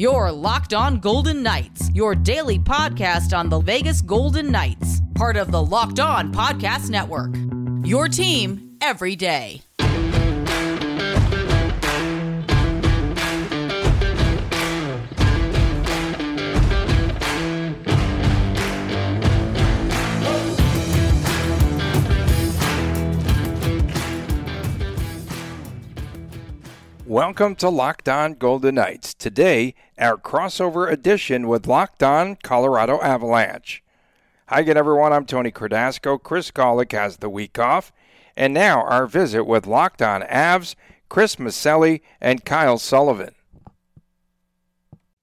Your Locked On Golden Knights, your daily podcast on the Vegas Golden Knights, part of the Locked On Podcast Network. Your team every day. Welcome to Locked On Golden Knights. Today, our crossover edition with Locked On Colorado Avalanche. Hi again, everyone. I'm Tony Cordasco. Chris Golick has the week off. And now, our visit with Locked On Avs, Chris Maselli, and Kyle Sullivan.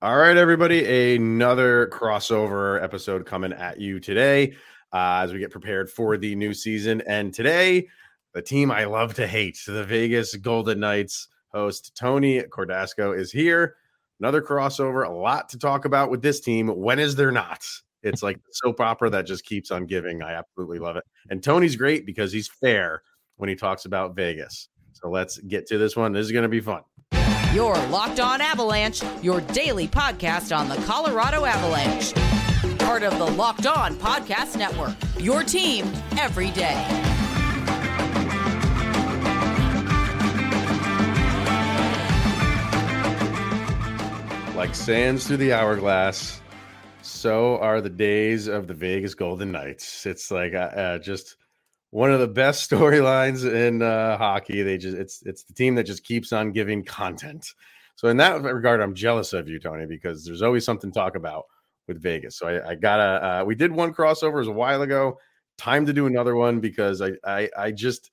All right, everybody. Another crossover episode coming at you today uh, as we get prepared for the new season. And today, the team I love to hate, the Vegas Golden Knights host Tony Cordasco is here. Another crossover, a lot to talk about with this team. When is there not? It's like soap opera that just keeps on giving. I absolutely love it. And Tony's great because he's fair when he talks about Vegas. So let's get to this one. This is going to be fun. Your Locked On Avalanche, your daily podcast on the Colorado Avalanche. Part of the Locked On Podcast Network. Your team every day. Like sands through the hourglass, so are the days of the Vegas Golden Knights. It's like uh, uh, just one of the best storylines in uh, hockey. They just it's it's the team that just keeps on giving content. So in that regard, I'm jealous of you, Tony, because there's always something to talk about with Vegas. So I, I gotta. Uh, we did one crossover a while ago. Time to do another one because I I, I just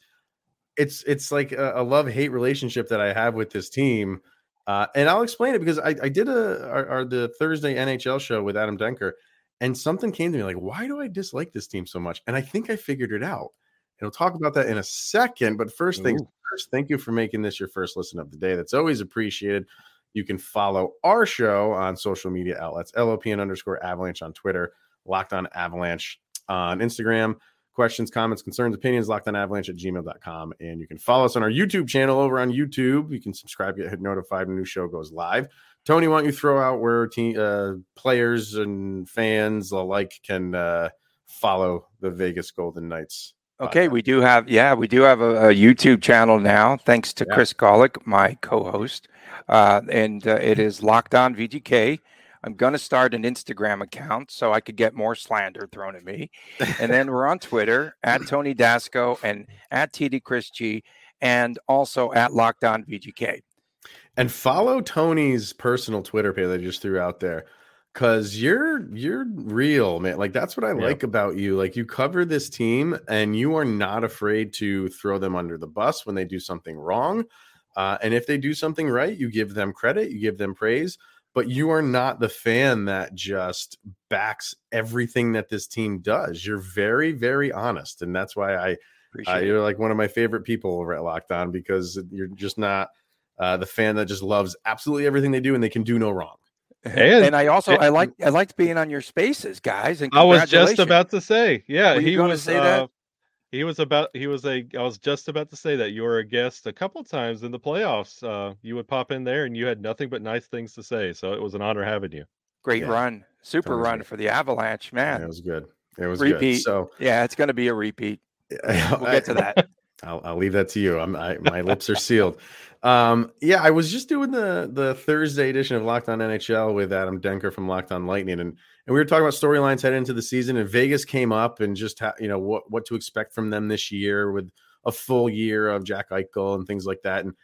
it's it's like a, a love hate relationship that I have with this team uh, and I'll explain it because I, I did a our, our, the Thursday NHL show with Adam Denker, and something came to me like, why do I dislike this team so much? And I think I figured it out. And we'll talk about that in a second. But first things first, thank you for making this your first listen of the day. That's always appreciated. You can follow our show on social media outlets, LOPN underscore avalanche on Twitter, locked on avalanche on Instagram questions, comments, concerns, opinions, locked on avalanche at gmail.com. And you can follow us on our YouTube channel over on YouTube. You can subscribe, get notified when a new show goes live. Tony, why don't you throw out where team, uh, players and fans alike can uh, follow the Vegas Golden Knights? Okay, we do have, yeah, we do have a, a YouTube channel now, thanks to yeah. Chris Golick, my co host. Uh, and uh, it is Locked On VGK. I'm going to start an Instagram account so I could get more slander thrown at me. And then we're on Twitter at Tony Dasco and at TD Chris G and also at Locked On VGK. And follow Tony's personal Twitter page that I just threw out there. Cause you're you're real, man. Like that's what I like about you. Like you cover this team and you are not afraid to throw them under the bus when they do something wrong. Uh, and if they do something right, you give them credit, you give them praise but you are not the fan that just backs everything that this team does. You're very, very honest, and that's why I, uh, you're like one of my favorite people over at Locked On because you're just not uh, the fan that just loves absolutely everything they do and they can do no wrong. And, and I also and, I like I liked being on your spaces, guys. And I was just about to say, yeah, he was going to say uh, that he was about he was a I was just about to say that you were a guest a couple times in the playoffs. Uh, you would pop in there and you had nothing but nice things to say. So it was an honor having you. Great yeah. run, super run good. for the Avalanche, man. Yeah, it was good. It was repeat. Good. So yeah, it's going to be a repeat. we'll get to that. I'll, I'll leave that to you. I'm I, my lips are sealed. Um, yeah, I was just doing the the Thursday edition of Locked On NHL with Adam Denker from Locked On Lightning, and and we were talking about storylines heading into the season. And Vegas came up, and just ha- you know what what to expect from them this year with a full year of Jack Eichel and things like that. And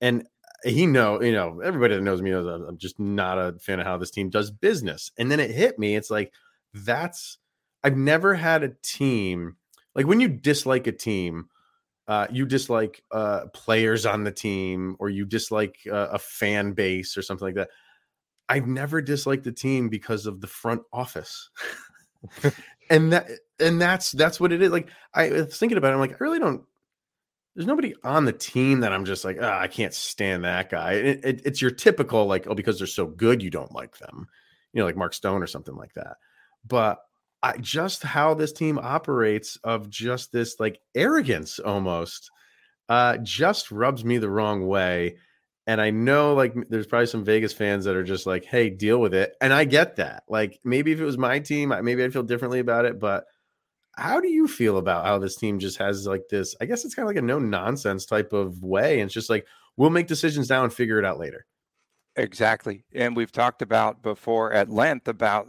and he know you know everybody that knows me knows I'm just not a fan of how this team does business. And then it hit me. It's like that's I've never had a team like when you dislike a team uh, you dislike uh, players on the team or you dislike uh, a fan base or something like that. I've never disliked the team because of the front office. and that and that's that's what it is. Like I was thinking about it, I'm like, I really don't there's nobody on the team that I'm just like, oh, I can't stand that guy. It, it, it's your typical like, oh, because they're so good, you don't like them, you know, like Mark Stone or something like that. But I, just how this team operates of just this like arrogance almost uh, just rubs me the wrong way. And I know like there's probably some Vegas fans that are just like, hey, deal with it. And I get that. Like maybe if it was my team, maybe I'd feel differently about it. But how do you feel about how this team just has like this? I guess it's kind of like a no nonsense type of way. And it's just like, we'll make decisions now and figure it out later. Exactly. And we've talked about before at length about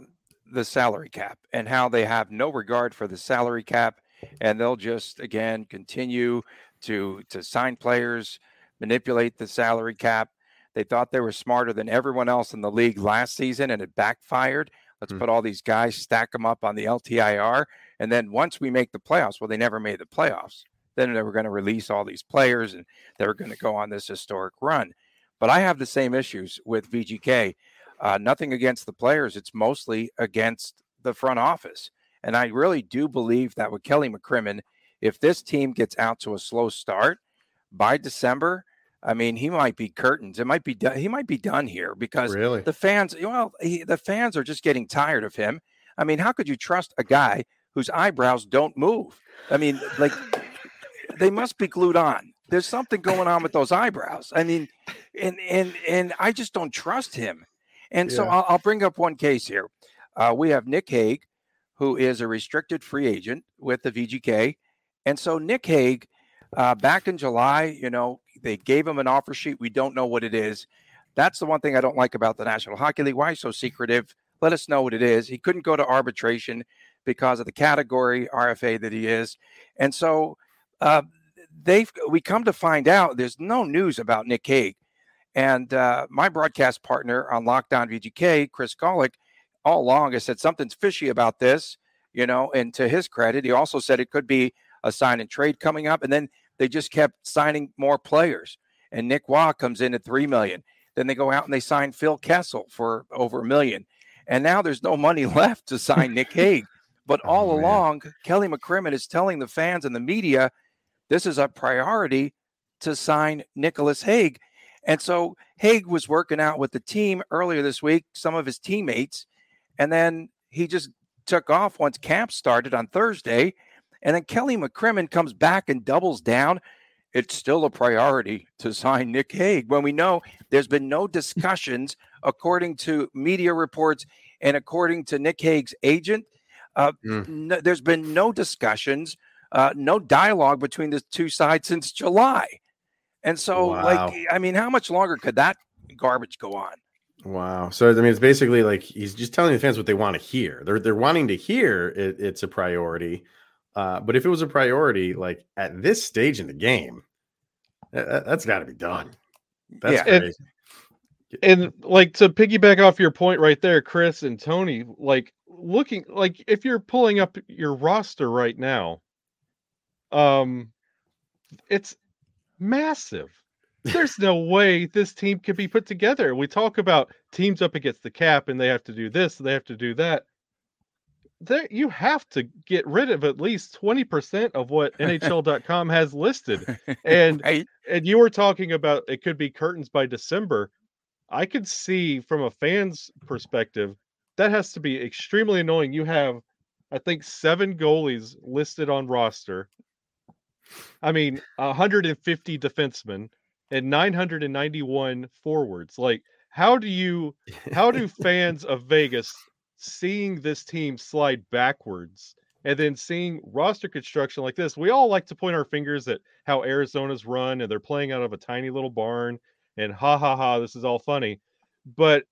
the salary cap and how they have no regard for the salary cap and they'll just again continue to to sign players manipulate the salary cap. They thought they were smarter than everyone else in the league last season, and it backfired. Let's mm. put all these guys, stack them up on the LTIR. And then once we make the playoffs, well, they never made the playoffs. Then they were going to release all these players and they were going to go on this historic run. But I have the same issues with VGK. Uh, nothing against the players, it's mostly against the front office. And I really do believe that with Kelly McCrimmon, if this team gets out to a slow start by December, I mean, he might be curtains. It might be done. He might be done here because really? the fans. Well, he, the fans are just getting tired of him. I mean, how could you trust a guy whose eyebrows don't move? I mean, like they must be glued on. There's something going on with those eyebrows. I mean, and and and I just don't trust him. And yeah. so I'll, I'll, bring up one case here. Uh, we have Nick Hague, who is a restricted free agent with the VGK, and so Nick Hague, uh, back in July, you know, they gave him an offer sheet. We don't know what it is. That's the one thing I don't like about the National Hockey League. Why so secretive? Let us know what it is. He couldn't go to arbitration because of the category RFA that he is, and so uh, they've we come to find out there's no news about Nick Hague. And uh, my broadcast partner on Locked On VGK, Chris Golick, all along has said something's fishy about this, you know. And to his credit, he also said it could be a sign and trade coming up. And then they just kept signing more players. And Nick Roy comes in at three million. Then they go out and they sign Phil Kessel for over a million. And now there's no money left to sign Nick Hague. But oh, all oh, along, Kelly McCrimmon is telling the fans and the media this is a priority to sign Nicolas Hague. And so Hague was working out with the team earlier this week, some of his teammates, and then he just took off once camp started on Thursday. And then Kelly McCrimmon comes back and doubles down. It's still a priority to sign Nick Hague when we know there's been no discussions, according to media reports and according to Nick Hague's agent. Uh, mm. there's been no discussions, uh, no dialogue between the two sides since July. And so, wow. like, I mean, how much longer could that garbage go on? Wow. So I mean, it's basically like he's just telling the fans what they want to hear. They're they're wanting to hear it, it's a priority. Uh, but if it was a priority, like at this stage in the game, that, has got to be done. That's yeah. crazy. And, and like to piggyback off your point right there, Chris and Tony, like looking like if you're pulling up your roster right now, um, it's massive. There's no way this team can be put together. We talk about teams up against the cap and they have to do this, they have to do that. There, you have to get rid of at least 20% of what NHL.com has listed. And right. and you were talking about it could be curtains by December. I could see from a fan's perspective, that has to be extremely annoying. You have, I think, seven goalies listed on roster. I mean, 150 defensemen and 991 forwards. Like, how do you, how do fans of Vegas seeing this team slide backwards and then seeing roster construction like this? We all like to point our fingers at how Arizona's run and they're playing out of a tiny little barn and ha ha ha, this is all funny. But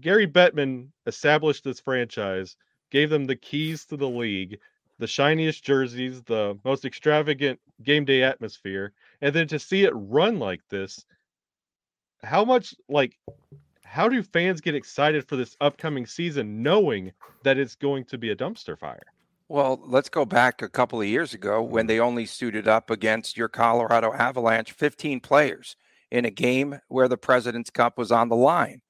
Gary Bettman established this franchise, gave them the keys to the league, the shiniest jerseys, the most extravagant game day atmosphere, and then to see it run like this, how much like how do fans get excited for this upcoming season knowing that it's going to be a dumpster fire? Well, let's go back a couple of years ago when they only suited up against your Colorado Avalanche 15 players in a game where the President's Cup was on the line.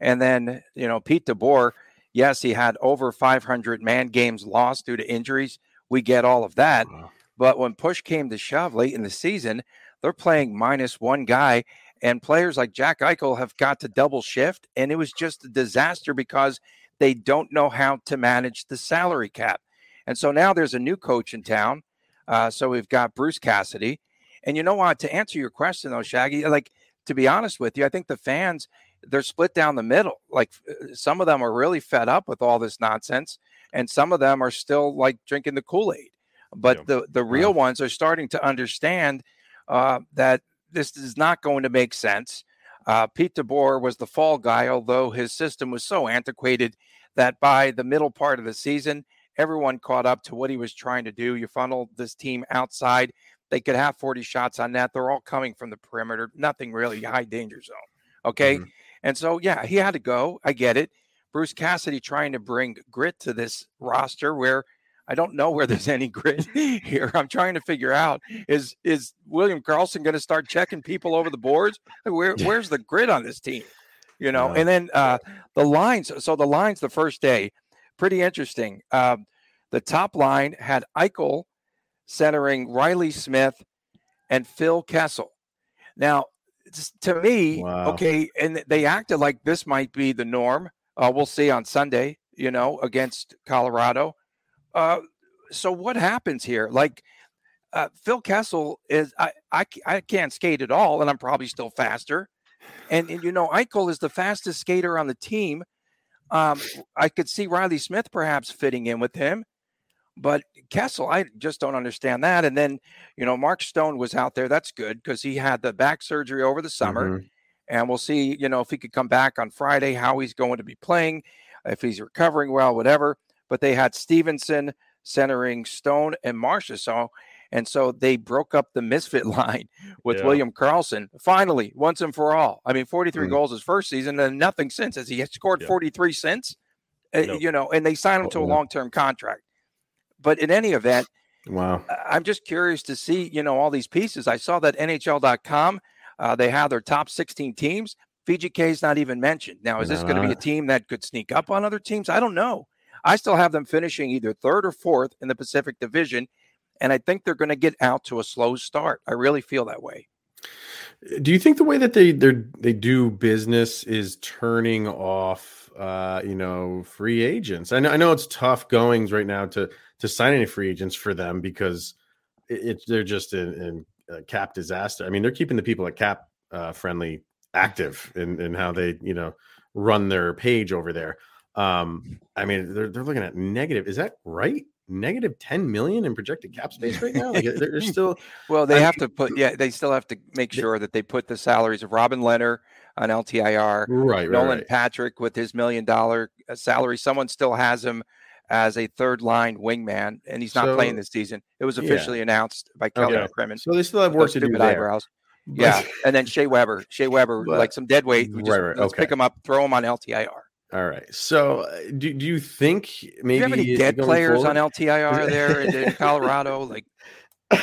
And then, you know, Pete DeBoer, yes, he had over 500 man games lost due to injuries. We get all of that. Wow. But when push came to shove late in the season, they're playing minus one guy, and players like Jack Eichel have got to double shift, and it was just a disaster because they don't know how to manage the salary cap. And so now there's a new coach in town. Uh, so we've got Bruce Cassidy. And you know what? To answer your question, though, Shaggy, like to be honest with you, I think the fans they're split down the middle. Like uh, some of them are really fed up with all this nonsense, and some of them are still like drinking the Kool Aid. But yeah. the the real wow. ones are starting to understand uh, that this is not going to make sense. Uh, Pete DeBoer was the fall guy, although his system was so antiquated that by the middle part of the season, everyone caught up to what he was trying to do. You funnel this team outside. They could have 40 shots on net. They're all coming from the perimeter, nothing really high danger zone. Okay. Mm-hmm. And so, yeah, he had to go. I get it. Bruce Cassidy trying to bring grit to this roster where I don't know where there's any grit here. I'm trying to figure out is is William Karlsson going to start checking people over the boards? Where where's the grit on this team? You know, and then uh, the lines. So the lines the first day, pretty interesting. Um, the top line had Eichel centering Reilly Smith and Phil Kessel. Now, to me, wow. okay, and they acted like this might be the norm. Uh, we'll see on Sunday, you know, against Colorado. Uh, so what happens here? Like uh, Phil Kessel is, I, I, I can't skate at all, and I'm probably still faster. And, and you know, Eichel is the fastest skater on the team. Um, I could see Reilly Smith perhaps fitting in with him. But Kessel, I just don't understand that. And then, you know, Mark Stone was out there. That's good because he had the back surgery over the summer. Mm-hmm. And we'll see, you know, if he could come back on Friday, how he's going to be playing, if he's recovering well, whatever. But they had Stephenson centering Stone and Marcia. So, and so they broke up the misfit line with yeah. William Karlsson finally, once and for all. I mean, 43 mm-hmm. goals his first season and nothing since. Has he scored yeah. 43 since? Uh. You know, and they signed him to a long term contract. But in any event, wow, I'm just curious to see, you know, all these pieces. I saw that NHL.com, uh, they have their top 16 teams. VGK is not even mentioned. Now, is this going to be a team that could sneak up on other teams? I don't know. I still have them finishing either third or fourth in the Pacific Division, and I think they're going to get out to a slow start. I really feel that way. Do you think the way that they they they do business is turning off, uh, you know, free agents? I know, I know it's tough goings right now to to sign any free agents for them because it, it they're just in, in a cap disaster. I mean, they're keeping the people at cap uh, friendly active in, in how they you know run their page over there. Um, I mean, they're they're looking at negative. Is that right? Negative 10 million in projected cap space right now. Like they're still well, they I have mean, to put yeah, they still have to make sure that they put the salaries of Robin Lehner on LTIR, right? Nolan right. Patrick with his million dollar uh, salary. Someone still has him as a third line wingman, and he's not so, playing this season. It was officially yeah. announced by Kelly okay. So they still have work to do there. Eyebrows. But, yeah, and then Shea Weber, Shea Weber, but, like some dead weight. We just, right, right. Let's okay. pick him up, throw him on LTIR. All right. So, uh, do, do you think maybe do you have any dead players forward? on LTIR there in, in Colorado? Like,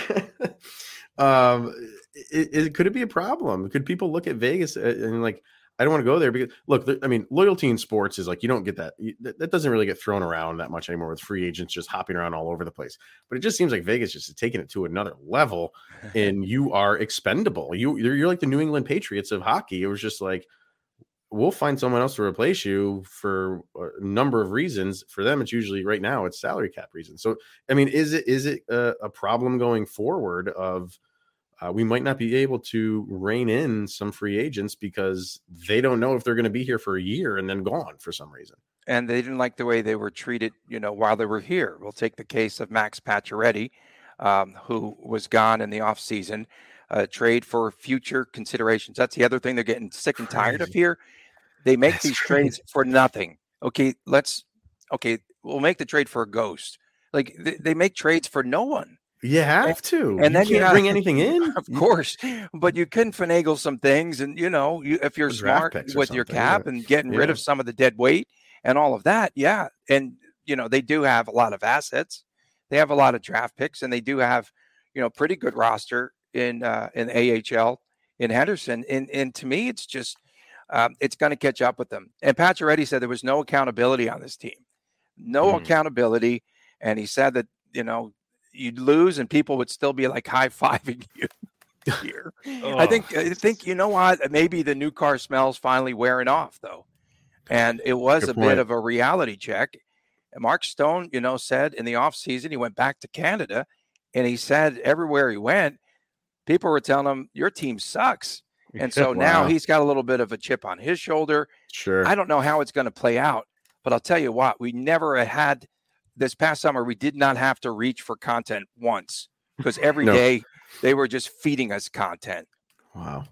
um, it, it, could it be a problem? Could people look at Vegas uh, and like, I don't want to go there because look, I mean, loyalty in sports is like you don't get that. That doesn't really get thrown around that much anymore with free agents just hopping around all over the place. But it just seems like Vegas just is taking it to another level, and you are expendable. You you're like the New England Patriots of hockey. It was just like we'll find someone else to replace you for a number of reasons. For them, it's usually right now it's salary cap reasons. So I mean, is it is it a, a problem going forward of uh, we might not be able to rein in some free agents because they don't know if they're going to be here for a year and then gone for some reason. And they didn't like the way they were treated, you know, while they were here. We'll take the case of Max Pacioretty, um, who was gone in the offseason, uh, trade for future considerations. That's the other thing they're getting sick and tired of here. They make That's these crazy. trades for nothing. Okay, let's, okay, we'll make the trade for a ghost. Like they, they make trades for no one. You have to, and you then you have, bring anything in, of course. But you can finagle some things, and you know, you, if you're smart with your cap yeah. and getting yeah. rid of some of the dead weight and all of that, yeah. And you know, they do have a lot of assets. They have a lot of draft picks, and they do have, you know, pretty good roster in uh, in AHL in Henderson. And and to me, it's just um, it's going to catch up with them. And Pacioretty said there was no accountability on this team, no mm. accountability, and he said that you know you'd lose and people would still be like high fiving you here. oh. I think I think you know what? Maybe the new car smells finally wearing off though. And it was Good a point. bit of a reality check. And Mark Stone, you know, said in the offseason he went back to Canada and he said everywhere he went, people were telling him, Your team sucks. And so Wow. now he's got a little bit of a chip on his shoulder. Sure. I don't know how it's going to play out, but I'll tell you what, we never had this past summer, we did not have to reach for content once because every day No. they were just feeding us content. Wow.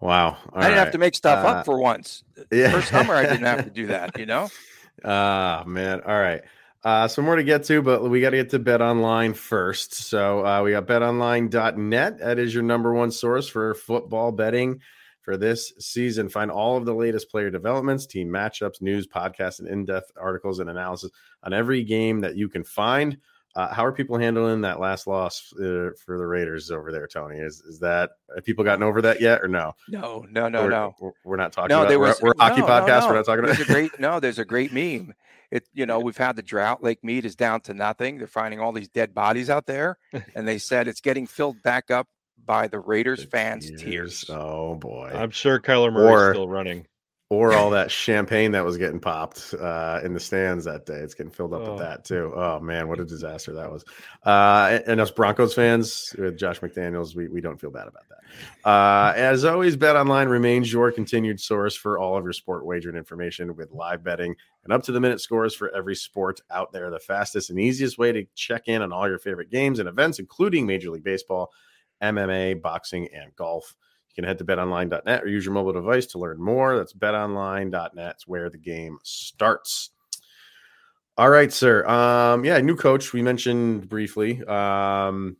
Wow. I didn't have to make stuff Uh, up for once. Yeah. First summer, I didn't have to do that, you know? Ah, man. All right. Uh, some more to get to, but we got to get to Bet Online first. So uh, we got betonline.net. That is your number one source for football betting for this season. Find all of the latest player developments, team matchups, news, podcasts, and in depth articles and analysis on every game that you can find. Uh, how are people handling that last loss uh, for the Raiders over there, Tony? Is is that have people gotten over that yet, or no? No, no, no, We're- no. we're, we're not talking No, about. there we're, we're a hockey no, podcast. no. We're not talking about. There's a great no. There's a great meme. It you know we've had the drought. Lake Mead is down to nothing. They're finding all these dead bodies out there, and they said it's getting filled back up by the Raiders fans' tears. Oh boy. I'm sure Kyler Murray's Or- still running. or all that champagne that was getting popped uh, in the stands that day. It's getting filled up Oh. with that too. Oh man, what a disaster that was. Uh, and, and us Broncos fans with Josh McDaniels, we, we don't feel bad about that. Uh, as always, Bet Online remains your continued source for all of your sport wagering information with live betting and up to the minute scores for every sport out there. The fastest and easiest way to check in on all your favorite games and events, including Major League Baseball, MMA, boxing, and golf. You can head to betonline.net or use your mobile device to learn more. That's betonline.net. It's where the game starts. All right, sir. Um, yeah, new coach. We mentioned briefly. Um,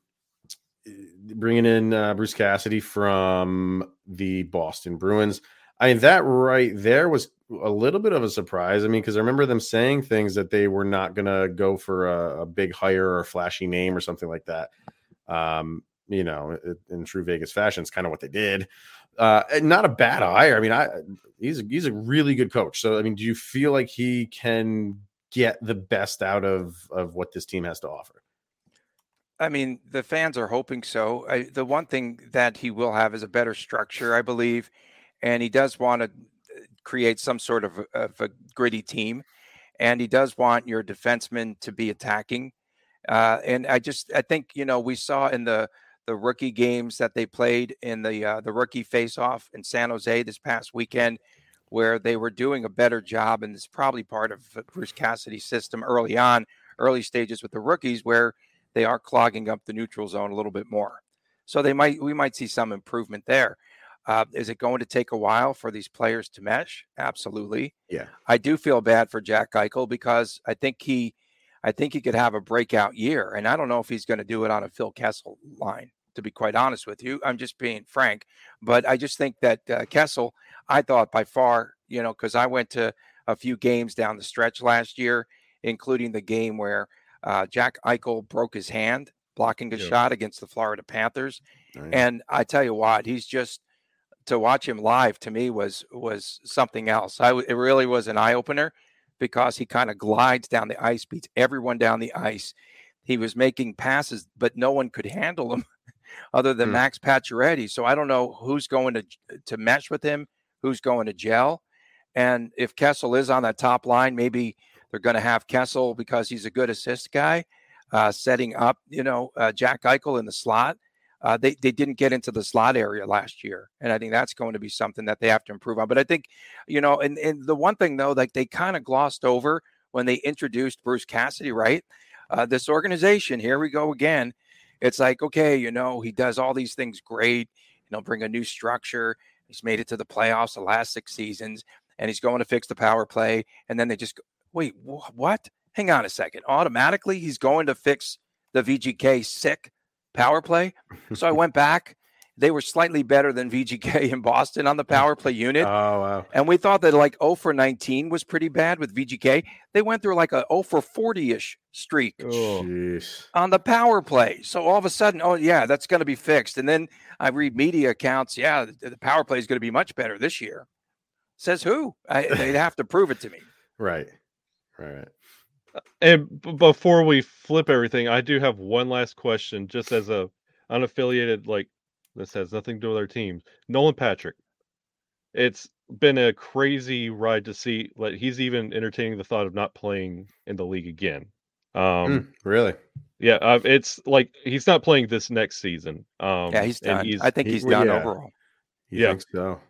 bringing in uh, Bruce Cassidy from the Boston Bruins. I mean, that right there was a little bit of a surprise. I mean, because I remember them saying things that they were not going to go for a, a big hire or a flashy name or something like that. Um, you know, in true Vegas fashion, it's kind of what they did. Uh, not a bad hire. I mean, I he's a, he's a really good coach. So, I mean, do you feel like he can get the best out of of what this team has to offer? I mean, the fans are hoping so. I, the one thing that he will have is a better structure, I believe, and he does want to create some sort of, of a gritty team, and he does want your defensemen to be attacking. Uh, and I just, I think, you know, we saw in the the rookie games that they played in the uh, the rookie face-off in San Jose this past weekend, where they were doing a better job, and it's probably part of Bruce Cassidy's system early on, early stages with the rookies, where they are clogging up the neutral zone a little bit more. So they might we might see some improvement there. Uh, is it going to take a while for these players to mesh? Absolutely. Yeah. I do feel bad for Jack Eichel because I think he I think he could have a breakout year. And I don't know if he's going to do it on a Phil Kessel line, to be quite honest with you. I'm just being frank. But I just think that uh, Kessel, I thought by far, you know, because I went to a few games down the stretch last year, including the game where uh, Jack Eichel broke his hand blocking a Yeah. shot against the Florida Panthers. Right. And I tell you what, he's just to watch him live to me was was something else. I it really was an eye opener because he kind of glides down the ice, beats everyone down the ice. He was making passes, but no one could handle him other than Hmm. Max Pacioretty. So I don't know who's going to to mesh with him, who's going to gel, and if Kessel is on that top line, maybe they're going to have Kessel because he's a good assist guy, uh, setting up you know uh, Jack Eichel in the slot. Uh, they they didn't get into the slot area last year, and I think that's going to be something that they have to improve on. But I think, you know, and, and the one thing though, like they kind of glossed over when they introduced Bruce Cassidy, right? Uh, this organization, here we go again. It's like, okay, you know, he does all these things great. and he'll bring a new structure. He's made it to the playoffs the last six seasons, and he's going to fix the power play. And then they just go, wait, wh- what? Hang on a second. Automatically, he's going to fix the VGK sick power play. So I went back. They were slightly better than VGK in Boston on the power play unit. oh wow. And we thought that like 0 for 19 was pretty bad with VGK. They went through like a 0 for 40 ish streak Oh, on the power play. So all of a sudden, oh, yeah, that's going to be fixed. And then I read media accounts. Yeah, the, the power play is going to be much better this year. Says who? I, they'd have to prove it to me. Right. Right. and b- before we flip everything, I do have one last question, just as a unaffiliated, like this has nothing to do with our teams. Nolan Patrick. It's been a crazy ride to see. Like he's even entertaining the thought of not playing in the league again. Um, Mm, really? yeah, uh, it's like he's not playing this next season. Um, Yeah, he's done. I think he- he's done yeah. overall. You Yeah. so?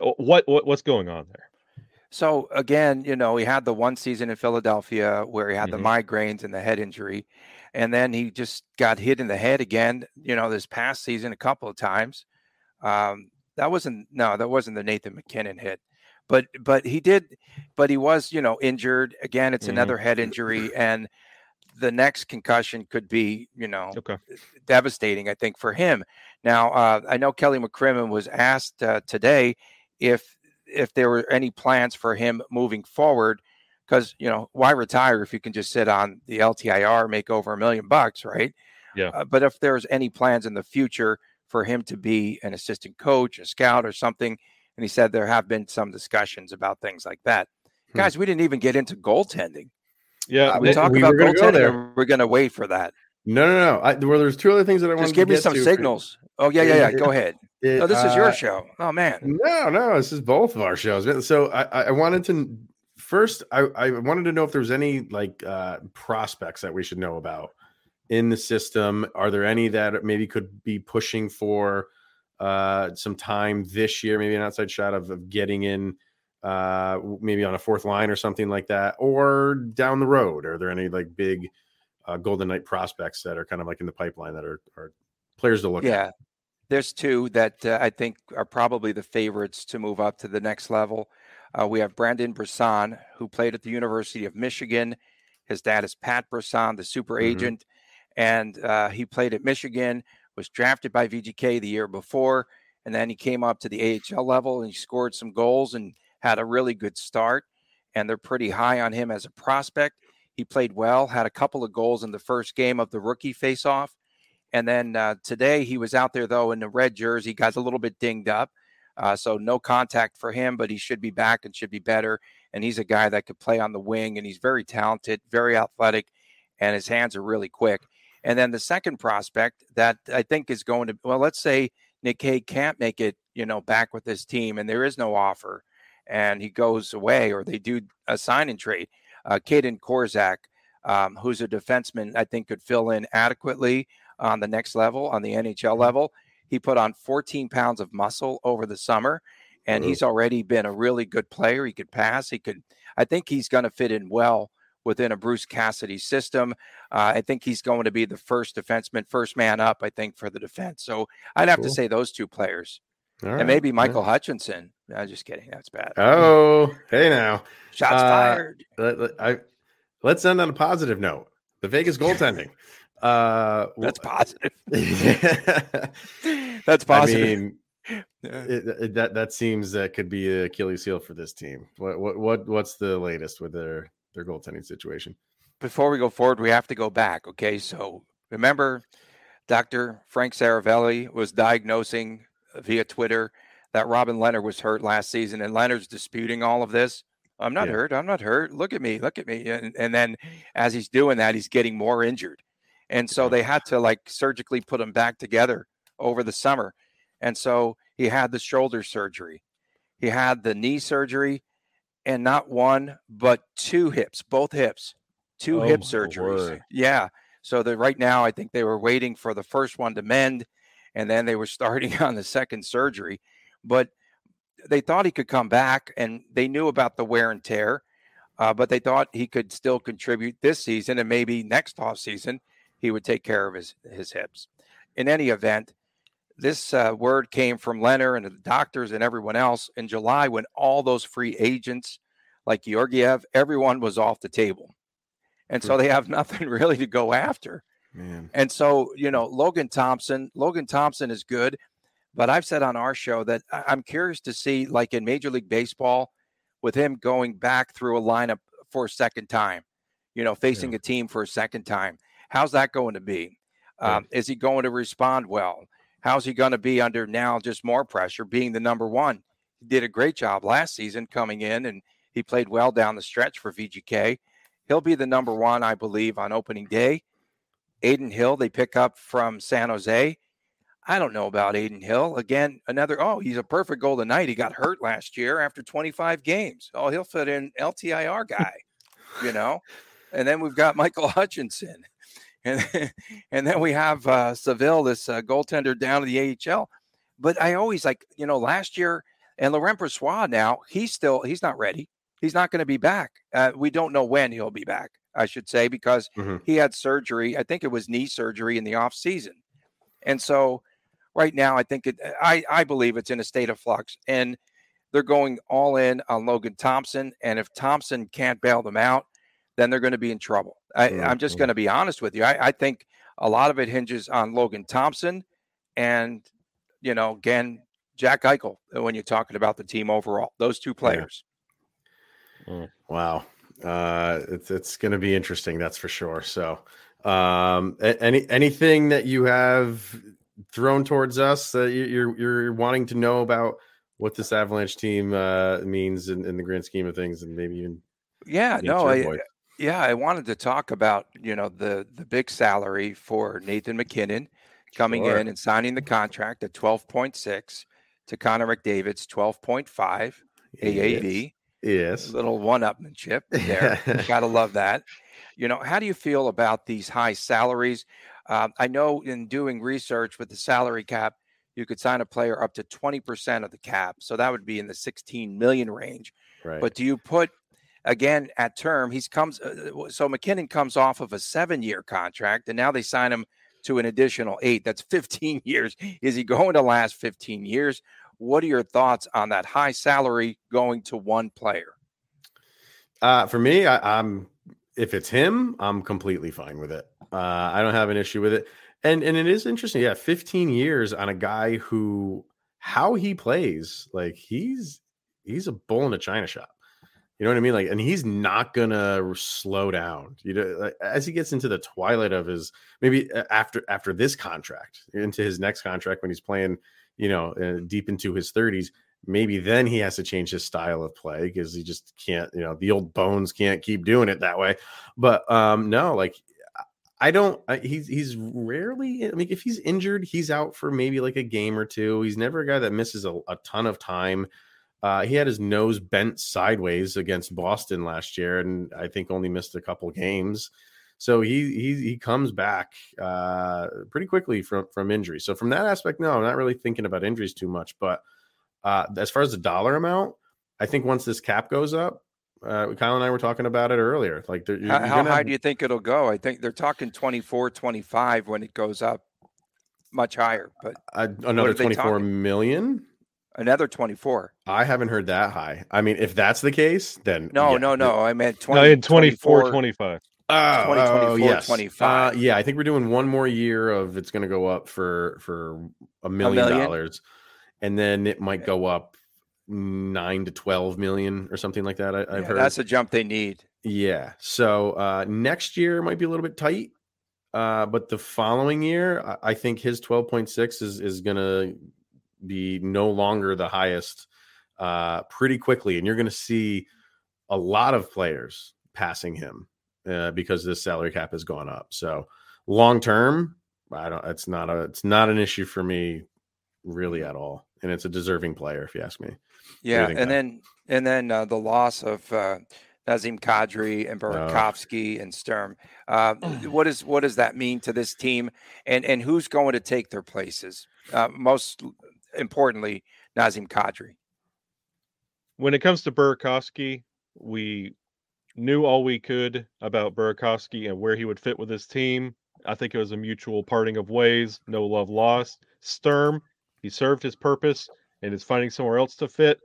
Oh, What what what's going on there? So again, you know, he had the one season in Philadelphia where he had Mhm. the migraines and the head injury, and then he just got hit in the head again. You know, this past season a couple of times. Um, that wasn't no, that wasn't the Nathan MacKinnon hit, but but he did, but he was you know injured again. It's Mhm. another head injury, and the next concussion could be you know Okay. devastating, I think, for him. Now, uh, I know Kelly McCrimmon was asked uh, today if if there were any plans for him moving forward, because you know why retire if you can just sit on the LTIR, make over a million bucks, right? Yeah. Uh, but if there's any plans in the future for him to be an assistant coach, a scout, or something, and he said there have been some discussions about things like that. Hmm. Guys, we didn't even get into goaltending. Yeah, Uh, We talk we about were gonna go goaltending. and We're going to wait for that. No, no, no. I, well, there's two other things that I want Just to give me some to. signals. Oh yeah, yeah, yeah. Go ahead. It, Oh, this is uh, your show. Oh man. No, no, this is both of our shows. So I I wanted to first, I, I wanted to know if there's any like uh, prospects that we should know about in the system. Are there any that maybe could be pushing for uh, some time this year? Maybe an outside shot of, of getting in, uh, maybe on a fourth line or something like that, or down the road. Are there any like big uh, Golden Knight prospects that are kind of like in the pipeline that are, are players to look at? Yeah. There's two that uh, I think are probably the favorites to move up to the next level. Uh, we have Brendan Brisson, who played at the University of Michigan. His dad is Pat Brisson, the super Mhm. agent, and uh, he played at Michigan. Was drafted by VGK the year before, and then he came up to the AHL level and he scored some goals and had a really good start. And they're pretty high on him as a prospect. He played well, had a couple of goals in the first game of the rookie faceoff. And then uh, today he was out there though in the red jersey, got a little bit dinged up. Uh, so no contact for him, but he should be back and should be better. And he's a guy that could play on the wing and he's very talented, very athletic, and his hands are really quick. And then the second prospect that I think is going to, well, let's say Nick can't make it, you know, back with this team and there is no offer and he goes away or they do a sign and trade. Uh, Kaedan Korczak, um, who's a defenseman, I think could fill in adequately on the next level, on the NHL level. He put on 14 pounds of muscle over the summer, and Ooh. he's already been a really good player. He could pass. He could. I think he's going to fit in well within a Bruce Cassidy system. Uh, I think he's going to be the first defenseman, first man up. I think for the defense. So I'd have to say those two players, All right, and maybe yeah. Michael Hutchinson. I'm just kidding. That's bad. Oh, hey now. Shots uh, fired. let, let- I, let's end on a positive note. The Vegas goaltending. Uh, That's positive. That's positive. I mean, it, it- that that seems that could be a Achilles heel for this team. What what what what's the latest with their their goaltending situation? before we go forward, we have to go back. Okay. So remember, Dr. Frank Seravalli was diagnosing via Twitter that Robin Lehner was hurt last season, and Lehner's disputing all of this. I'm not Yeah. hurt. I'm not hurt. Look at me. Look at me. And, and then as he's doing that, he's getting more injured. And so they had to like surgically put him back together over the summer. And so he had the shoulder surgery, he had the knee surgery, and not one, but two hips, both hips, two Oh hip surgeries. Yeah. So that right now, I think they were waiting for the first one to mend, and then they were starting on the second surgery. But they thought he could come back, and they knew about the wear and tear, uh, but they thought he could still contribute this season, and maybe next off season he would take care of his his hips. In any event, this uh, word came from Lehner and the doctors and everyone else in July when all those free agents like Georgiev, everyone was off the table. And so they have nothing really to go after. Man, And so, you know, Logan Thompson, Logan Thompson is good, but I've said on our show that I'm curious to see, like in Major League Baseball, with him going back through a lineup for a second time, you know, facing a team for a second time. How's that going to be? Um, is he going to respond well? How's he going to be under now just more pressure, being the number one? He did a great job last season coming in and he played well down the stretch for VGK. He'll be the number one, I believe, on opening day. Adin Hill, they pick up from San Jose. I don't know about Adin Hill. Again, another, oh, he's a perfect Golden Knight. He got hurt last year after 25 games. Oh, he'll fit in LTIR guy, you know? And then we've got Michael Hutchinson. And, and then we have uh, Seville, this uh, goaltender down to the AHL. But I always like, you know, last year and Laurent Brossoit now, he's still he's not ready. He's not going to be back. Uh, we don't know when he'll be back, I should say, because mm-hmm. he had surgery. I think it was knee surgery in the off season. And so right now, I think it I, I believe it's in a state of flux. And they're going all in on Logan Thompson. And if Thompson can't bail them out, then they're going to be in trouble. I, am just going to be honest with you. I, I, think a lot of it hinges on Logan Thompson and, you know, again, Jack Eichel when you're talking about the team overall, those two players. Yeah. Mm. Wow. Uh, it's, it's going to be interesting. That's for sure. So, um, any, anything that you have thrown towards us that you're, you're wanting to know about what this Avalanche team uh, means in, in, the grand scheme of things, and maybe even yeah, no, I, yeah, I wanted to talk about you know the the big salary for Nathan MacKinnon coming sure. in and signing the contract at twelve point six to Connor McDavid's twelve point five AAV. Yes, little one-upmanship there. Gotta love that. You know, how do you feel about these high salaries? Uh, I know in doing research with the salary cap, you could sign a player up to 20% of the cap. So that would be in the 16 million range. Right. But do you put again at term, he's comes uh, uh so MacKinnon comes off of a 7-year contract and now they sign him to an additional 8. That's 15 years. Is he going to last 15 years? What are your thoughts on that high salary going to one player? Uh, for me, I, I'm if it's him, I'm completely fine with it. Uh, I don't have an issue with it. And and it is interesting. Yeah, 15 years on a guy who how he plays, like he's he's a bull in a china shop. You know what I mean? Like, and he's not gonna slow down. You know, like, as he gets into the twilight of his maybe after after this contract, into his next contract when he's playing, you know, uh, deep into his 30s, maybe then he has to change his style of play because he just can't. You know, the old bones can't keep doing it that way. But um, no, like I don't. He's he's rarely. I mean, if he's injured, he's out for maybe like a game or two. He's never a guy that misses a, a ton of time. Uh, he had his nose bent sideways against Boston last year, and I think only missed a couple games. So he he he comes back uh, pretty quickly from from injury. So from that aspect, no, I'm not really thinking about injuries too much. But uh, as far as the dollar amount, I think once this cap goes up, uh, Kyle and I were talking about it earlier. Like, you're, how, how high do you think it'll go? I think they're talking 24, 25 when it goes up much higher. But uh, another 24 million? Another 24. I haven't heard that high. I mean, if that's the case, then no, yeah. no, no. I meant 20, no, 24, 24, 25. Oh, 20, 24, oh, yes. 25. Uh, yeah, I think we're doing one more year of it's going to go up for for a million, a million dollars, and then it might go up nine to 12 million or something like that. I, have yeah, heard that's a jump they need. Yeah. So uh, next year might be a little bit tight. Uh, but the following year, I, I think his 12.6 is, is going to be no longer the highest uh, pretty quickly. And you're going to see a lot of players passing him uh, because this salary cap has gone up. So long term, I don't, it's not a, it's not an issue for me really at all. And it's a deserving player, if you ask me. Yeah, and then and then uh, the loss of uh, Nazem Kadri and Burakovsky oh. and Sturm. Uh, what is what does that mean to this team, and and who's going to take their places? Uh, most importantly, Nazem Kadri. When it comes to Burakovsky, we knew all we could about Burakovsky and where he would fit with his team. I think it was a mutual parting of ways, no love lost. Sturm, he served his purpose and is finding somewhere else to fit.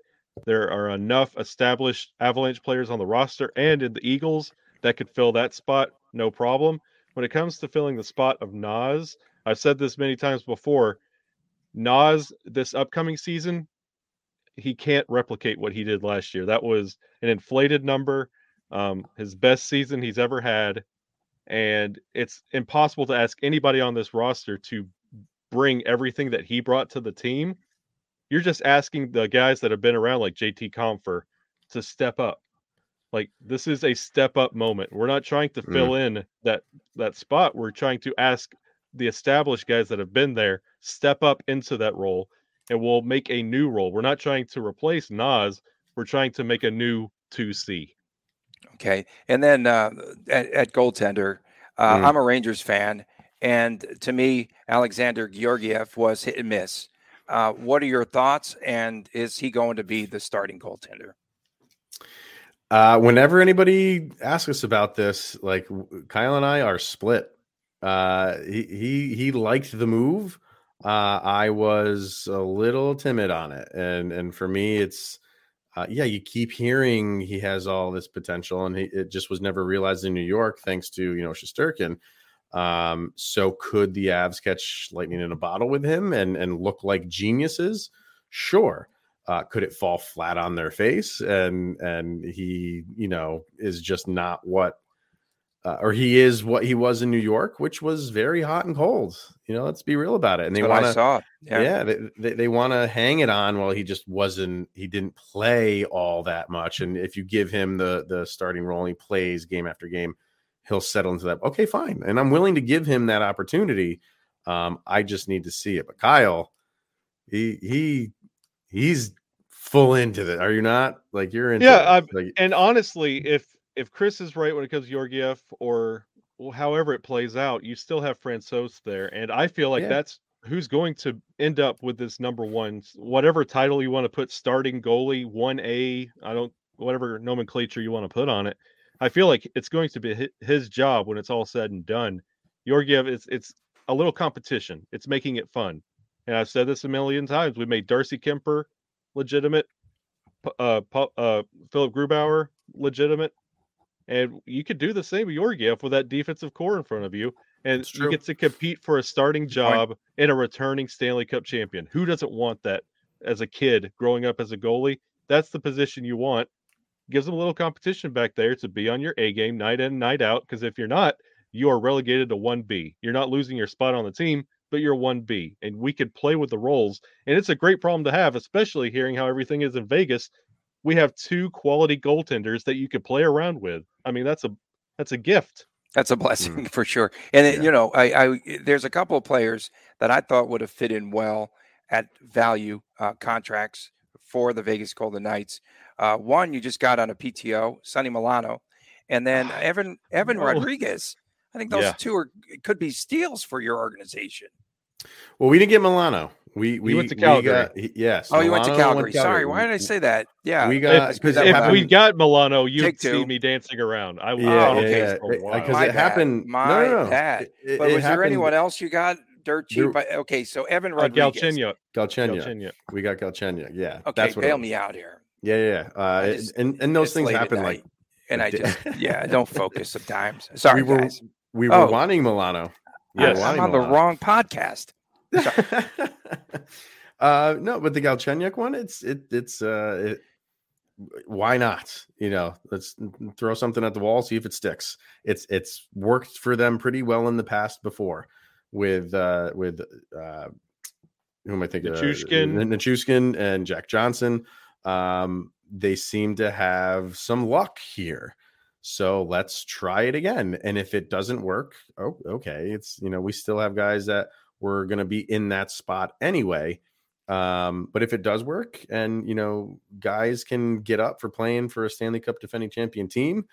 There are enough established Avalanche players on the roster and in the Eagles that could fill that spot, no problem. When it comes to filling the spot of Nas, I've said this many times before. Nas, this upcoming season, he can't replicate what he did last year. That was an inflated number, um, his best season he's ever had. And it's impossible to ask anybody on this roster to bring everything that he brought to the team you're just asking the guys that have been around like JT Compher to step up. Like this is a step up moment. We're not trying to fill mm. in that that spot. We're trying to ask the established guys that have been there step up into that role and we'll make a new role. We're not trying to replace Nas. We're trying to make a new 2C. Okay. And then uh, at, at goaltender, uh, mm. I'm a Rangers fan. And to me, Alexander Georgiev was hit and miss Uh, what are your thoughts? And is he going to be the starting goaltender? Uh, whenever anybody asks us about this, like Kyle and I are split. Uh, he he he liked the move. Uh, I was a little timid on it, and and for me, it's uh, yeah, you keep hearing he has all this potential, and he, it just was never realized in New York, thanks to you know Shesterkin. Um, so could the Avs catch lightning in a bottle with him and and look like geniuses? Sure. Uh, could it fall flat on their face and and he you know is just not what uh, or he is what he was in New York, which was very hot and cold. You know, let's be real about it. And they want to, yeah, yeah they, they, they want to hang it on. While he just wasn't, he didn't play all that much. And if you give him the the starting role, he plays game after game, he'll settle into that. Okay, fine, and I'm willing to give him that opportunity. Um, I just need to see it. But Kyle, he he he's full into it. Are you not? Like you're into yeah. Like, and honestly, if if Chris is right when it comes to Georgiev or however it plays out, you still have Francouz there, and I feel like yeah. that's who's going to end up with this number one, whatever title you want to put, starting goalie one A. I don't whatever nomenclature you want to put on it. I feel like it's going to be his job when it's all said and done. Georgiev, it's it's a little competition. It's making it fun, and I've said this a million times. We made Darcy Kuemper legitimate, uh, uh, Philip Grubauer legitimate. And you could do the same with Georgiev with that defensive core in front of you. And you get to compete for a starting job in a returning Stanley Cup champion. Who doesn't want that as a kid growing up as a goalie? That's the position you want. Gives them a little competition back there to be on your A game night in, night out. Because if you're not, you are relegated to 1B. You're not losing your spot on the team, but you're 1B. And we could play with the roles. And it's a great problem to have, especially hearing how everything is in Vegas we have two quality goaltenders that you could play around with. I mean, that's a that's a gift. That's a blessing mm. for sure. And yeah. you know, I, I there's a couple of players that I thought would have fit in well at value uh, contracts for the Vegas Golden Knights. Uh, one you just got on a PTO, Sonny Milano, and then Evan Evan oh. Rodrigues. I think those yeah. two are could be steals for your organization. Well, we didn't get Milano. We we went to Calgary. Got, yes. Oh, you went to Calgary. Went Sorry, why did I say that? Yeah, we got because if, if we got Milano, you'd see me dancing around. I yeah, oh, okay, because it happened. My no, no, no. bad. It, but it was happened. there anyone else you got dirt cheap? There, okay, so Evan uh, Rodrigues, uh, Galchenyuk. Galchenyuk. Galchenyuk. We got Galchenyuk. Yeah. Okay, that's what bail me out here. Yeah, yeah. Uh, just, and and those things happen like. And I just yeah, don't focus sometimes. Sorry, we were guys. we were oh. wanting Milano. Yeah, I'm on the wrong podcast. Uh, no, but the Galchenyuk one, it's it it's uh, it, why not? You know, let's throw something at the wall, see if it sticks. It's it's worked for them pretty well in the past before with uh with uh who am I thinking? Nichushkin. Uh, Nichushkin and Jack Johnson. Um, they seem to have some luck here. So let's try it again. And if it doesn't work, oh, okay. It's you know, we still have guys that we're going to be in that spot anyway. Um, but if it does work and, you know, guys can get up for playing for a Stanley Cup defending champion team,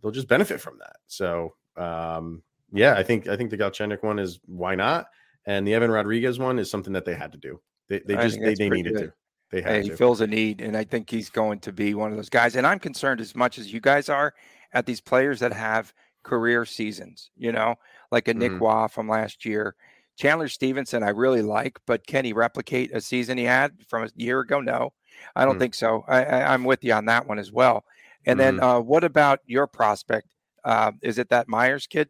they'll just benefit from that. So, um, yeah, I think, I think the Galchenyuk one is why not? And the Evan Rodrigues one is something that they had to do. They, they just, they, they needed good. to. They had hey, to. He fills a need. And I think he's going to be one of those guys. And I'm concerned as much as you guys are at these players that have career seasons, you know, like a Nick mm-hmm. Waugh from last year Chandler Stephenson, I really like, but can he replicate a season he had from a year ago? No, I don't mm. think so. I, am with you on that one as well. And mm. then, mm-hmm. uh, what about your prospect? Uh, is it that Meyers kid?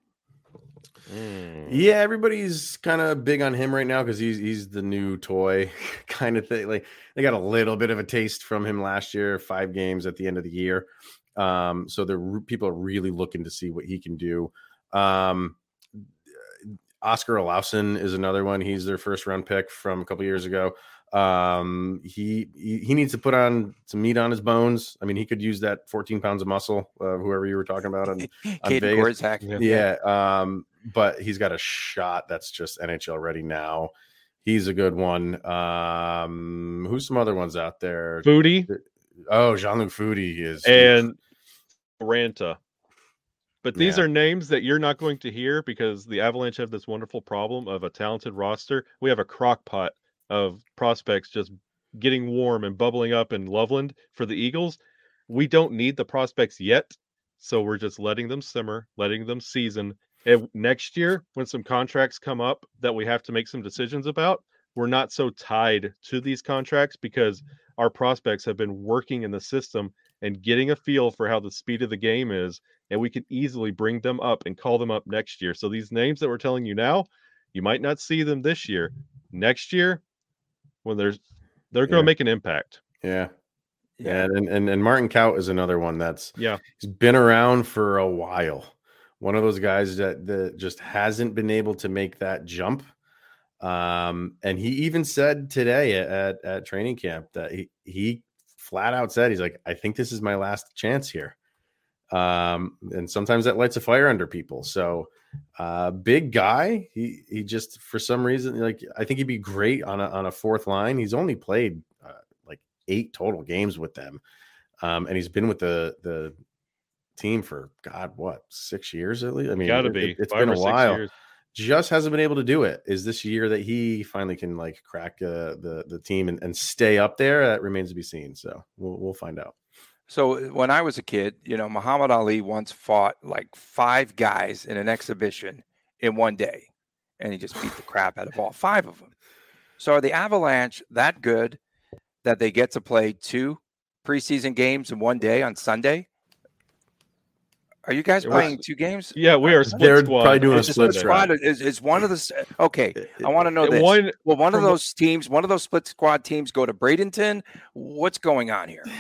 Mm. Yeah, everybody's kind of big on him right now because he's he's the new toy kind of thing. Like they got a little bit of a taste from him last year, five games at the end of the year. Um, so the people are really looking to see what he can do. Um, Oskar Olausson is another one. He's their first round pick from a couple years ago. Um, he, he, he needs to put on some meat on his bones. I mean, he could use that 14 pounds of muscle, uh, whoever you were talking about on, on Vegas. Yeah. yeah. Um, but he's got a shot that's just NHL ready now. He's a good one. Um, who's some other ones out there? Foudy. Oh, Jean Luc Foudy is and Ranta. But these yeah. are names that you're not going to hear because the Avalanche have this wonderful problem of a talented roster. We have a crock pot of prospects just getting warm and bubbling up in Loveland for the Eagles. We don't need the prospects yet, so we're just letting them simmer, letting them season. And next year, when some contracts come up that we have to make some decisions about, we're not so tied to these contracts because our prospects have been working in the system and getting a feel for how the speed of the game is and we can easily bring them up and call them up next year so these names that we're telling you now you might not see them this year next year when there's they're going to Yeah. make an impact Yeah. Yeah, and, and and Martin Kaut is another one that's yeah he's been around for a while. One of those guys that, that just hasn't been able to make that jump. Um, and he even said today at, at training camp that he he flat out said he's like, I think this is my last chance here. Um, and sometimes that lights a fire under people. So uh big guy. He he just for some reason like I think he'd be great on a on a fourth line. He's only played uh, like eight total games with them. Um, and he's been with the the team for God, what six years at least? I mean, gotta it- be it, has been a while. years. Just hasn't been able to do it. Is this year that he finally can like crack uh, the the team and, and stay up there? That remains to be seen. So we'll we'll find out. So uh, when I was a kid, you know, Muhammad Ali once fought like five guys in an exhibition in one day, and he just beat the crap out of all five of them. So are the Avalanche that good that they get to play two preseason games in one day on Sunday? Are you guys playing two games? yeah we are split They're squad probably doing a split squad. squad, is, is one of the okay? I want to know Uh, this. one Will one of those teams, one of those split squad teams, go to Bradenton? What's going on here?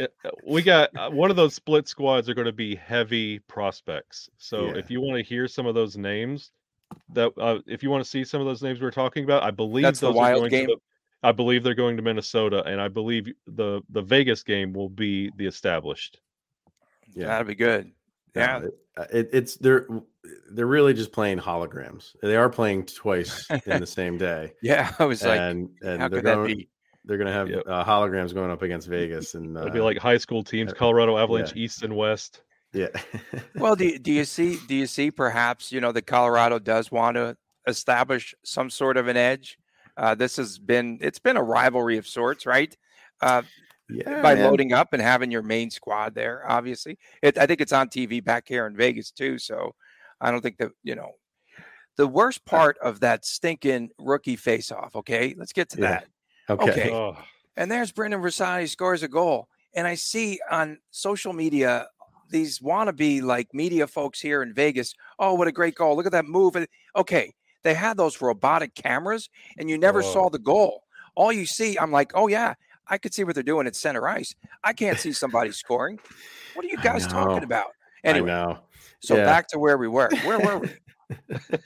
Yeah, uh, we got uh, one of those split squads are going to be heavy prospects. So Yeah. if you want to hear some of those names, that uh, if you want to see some of those names we're talking about, I believe That's the wild are going game? to. I believe they're going to Minnesota, and I believe the the Vegas game will be the established. Yeah. That'd be good. Yeah. No, it, uh, it's they're they're really just playing holograms. They are playing twice in the same day, Yeah, I was like, and and how they're could that be? They're going to have Yep. uh, holograms going up against Vegas, and uh, It'll be like high school teams: uh, Colorado Avalanche, yeah. East and West. yeah. Well, do you, do you see do you see perhaps you know that Colorado does want to establish some sort of an edge? Uh, this has been it's been a rivalry of sorts, right? Uh, yeah, by man. loading up and having your main squad there, obviously, it, I think it's on TV back here in Vegas too. So I don't think that you know the worst part of that stinking rookie face-off. Okay, let's get to Yeah. that. Okay. okay. Oh, And there's Brendan Brisson scores a goal. And I see on social media these wannabe like media folks here in Vegas. Oh, what a great goal. Look at that move. And- Okay. They had those robotic cameras and you never Oh. saw the goal. All you see, I'm like, oh, yeah, I could see what they're doing at center ice. I can't see somebody scoring. What are you guys talking know. about? I Anyway, know. so Yeah. back to where we were. Where were we?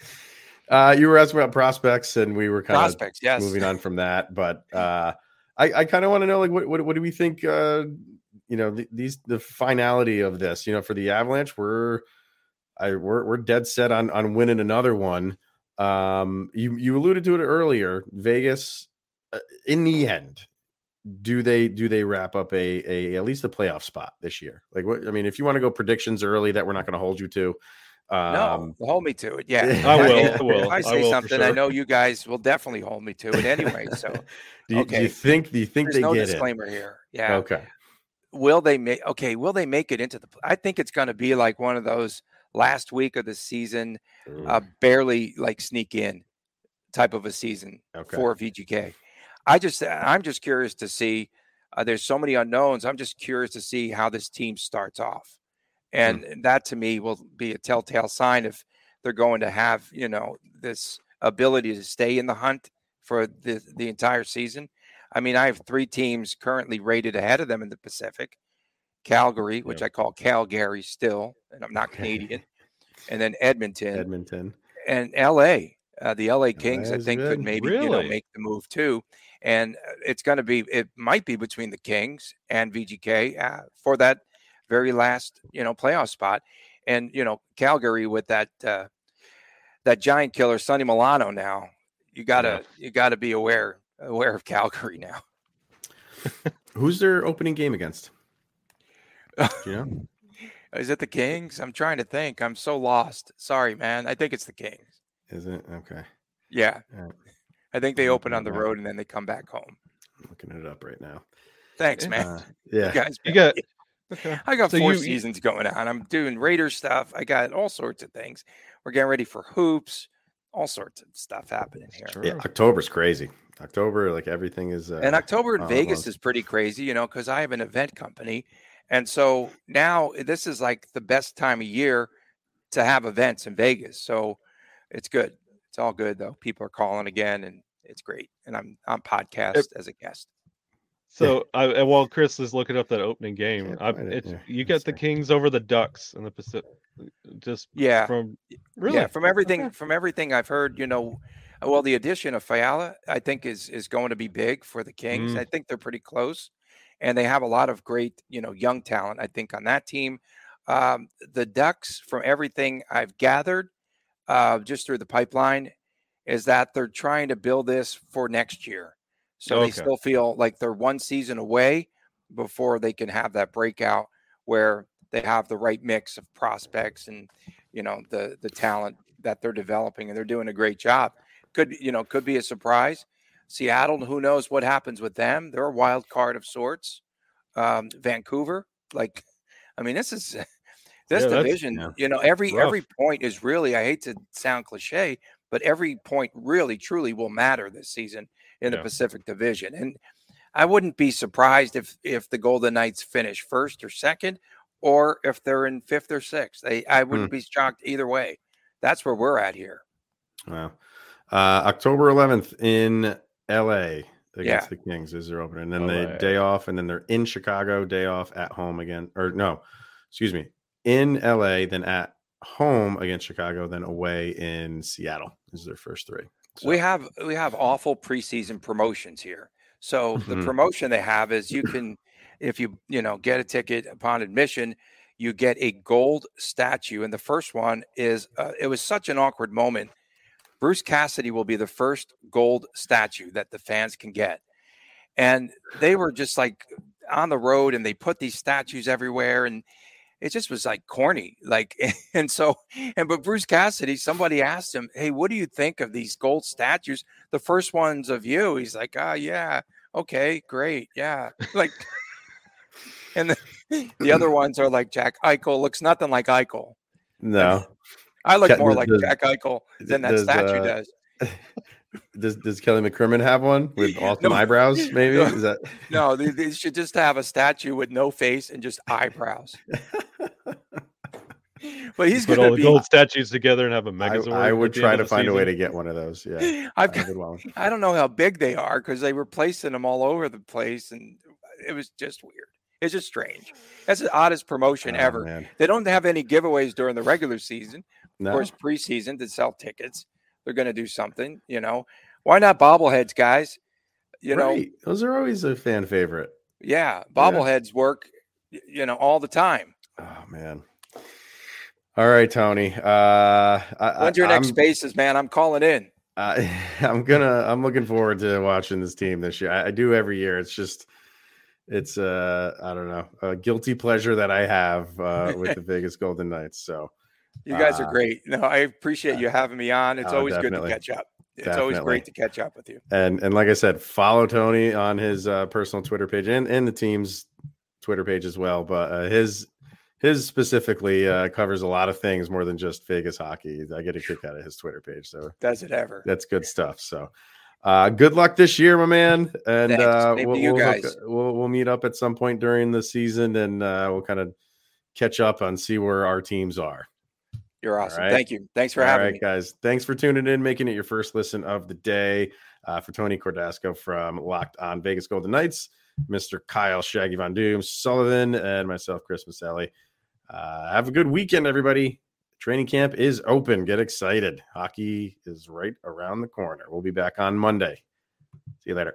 Uh, you were asking about prospects, and we were kind of yes. moving on from that. But uh, I, I kind of want to know, like, what, what, what do we think? Uh, you know, the, these the finality of this. You know, for the Avalanche, we're I we're we're dead set on on winning another one. Um, you you alluded to it earlier. Vegas, uh, in the end, do they do they wrap up a a at least a playoff spot this year? Like, what I mean, if you want to go predictions early, that we're not going to hold you to. Um, no, hold me to it. Yeah. I will, If I will, I I say for something, I know you guys will definitely hold me to it anyway. So do, you, do you think do you think there's they no get disclaimer here. Yeah. Okay. Will they make okay, will they make it into the I think it's gonna be like one of those last week of the season, uh, barely like sneak in type of a season Okay. for VGK. I just I'm just curious to see uh, there's so many unknowns. I'm just curious to see how this team starts off. And that to me will be a telltale sign if they're going to have, you know, this ability to stay in the hunt for the, the entire season. I mean, I have three teams currently rated ahead of them in the Pacific. Calgary, which I call Calgary still, and I'm not Canadian, and then Edmonton Edmonton. and LA. Uh, the LA Kings, I is think, could good. maybe you know make the move too. And uh, it's going to be, it might be between the Kings and VGK uh, for that very last, you know, playoff spot. And you know, Calgary with that uh, that giant killer, Sonny Milano. Now you gotta you gotta be aware aware of Calgary now. Who's their opening game against? Do you know? Is it the Kings? I'm trying to think. I'm so lost. Sorry, man. I think it's the Kings. Is it okay? Yeah. Alright. I think they open on the road and then they come back home. I'm looking it up right now. Thanks, man. Uh, yeah. You guys, You got okay. I got So four you- seasons going on. I'm doing Raider stuff. I got all sorts of things. We're getting ready for hoops. All sorts of stuff happening here. Sure. yeah, October's crazy. October, like everything is. Uh, And October in all at Vegas once. is pretty crazy, you know, because I have an event company. And so now this is like the best time of year to have events in Vegas. So it's good. It's all good though. People are calling again and it's great. And I'm on podcast as a guest. So I, and while Chris is looking up that opening game, I, it, it's yeah, you let's got the see. Kings over the Ducks in the Pacific. Just Yeah. from really Yeah, from everything Okay. from everything I've heard, you know, well, the addition of Fiala, I think, is is going to be big for the Kings. Mm. I think they're pretty close, and they have a lot of great, you know, young talent. I think on that team, um, the Ducks, from everything I've gathered, uh, just through the pipeline, is that they're trying to build this for next year. So Okay. they still feel like they're one season away before they can have that breakout where they have the right mix of prospects and you know the the talent that they're developing and they're doing a great job could you know could be a surprise seattle who knows what happens with them they're a wild card of sorts um vancouver like i mean this is this Yeah, division yeah. you know every Rough. every point is really i hate to sound cliche but every point really truly will matter this season in the pacific division and i wouldn't be surprised if if the golden knights finish first or second or if they're in fifth or sixth. They, I wouldn't be shocked either way. That's where we're at here. Wow. Uh, October 11th in LA against Yeah. the Kings is their opener. And then LA. the day off, and then they're in Chicago, day off at home again. Or no, excuse me, in LA, then at home against Chicago, then away in Seattle is their first three. So, We have we have awful preseason promotions here. So the Mhm. promotion they have is you can, if you you know get a ticket upon admission, you get a gold statue. And the first one is uh, it was such an awkward moment. Bruce Cassidy will be the first gold statue that the fans can get. And they were just like on the road and they put these statues everywhere and it just was like corny. Like and so and but Bruce Cassidy, somebody asked him, Hey, what do you think of these gold statues? The first one's of you. He's like, Oh yeah, okay, great, yeah. Like and the, the other ones are like Jack Eichel looks nothing like Eichel. no. I look more like does- Jack Eichel than that does, statue uh, does. Does, does Kelly McCrimmon have one with awesome No. eyebrows? Maybe No. is that No, they, they should just have a statue with no face and just eyebrows. but he's put going all to the be. gold statues together and have a I, Megazord. I at would try to of the find a way to get one of those. Yeah, I've I got, would. I don't know how big they are because they were placing them all over the place, and it was just weird. It's just strange. That's the oddest promotion Oh, ever. man. They don't have any giveaways during the regular season. No? Of course, preseason to sell tickets. They're going to do something. You know, why not bobbleheads, guys? You know, those are always a fan favorite. yeah, bobbleheads work. You know, all the time. Oh man. All right, Tony. Uh, I, When's your next I'm, spaces, man? I'm calling in. I, I'm gonna. I'm looking forward to watching this team this year. I, I do every year. It's just, it's uh, I don't know, a guilty pleasure that I have uh, with the Vegas Golden Knights. So You guys Uh, are great. No, I appreciate you having me on. It's oh, always definitely. good to catch up. It's always great to catch up with you. and and like I said, follow Tony on his uh, personal Twitter page and and the team's Twitter page as well. But uh, his his specifically uh, covers a lot of things more than just Vegas hockey. I get a kick out of his Twitter page. So Does it ever? that's good stuff. So uh, good luck this year, my man. And uh, we'll, you we'll, hook- we'll we'll meet up at some point during the season, and uh, we'll kind of catch up and see where our teams are. You're awesome. right. Thank you. Thanks for All having right, me. guys. Thanks for tuning in, making it your first listen of the day. Uh, for Tony Cordasco from Locked on Vegas Golden Knights, Mr. Kyle Shaggy Von Doom Sullivan, and myself, Chris Maselli. Uh, have a good weekend, everybody. Training camp is open. Get excited. Hockey is right around the corner. We'll be back on Monday. See you later.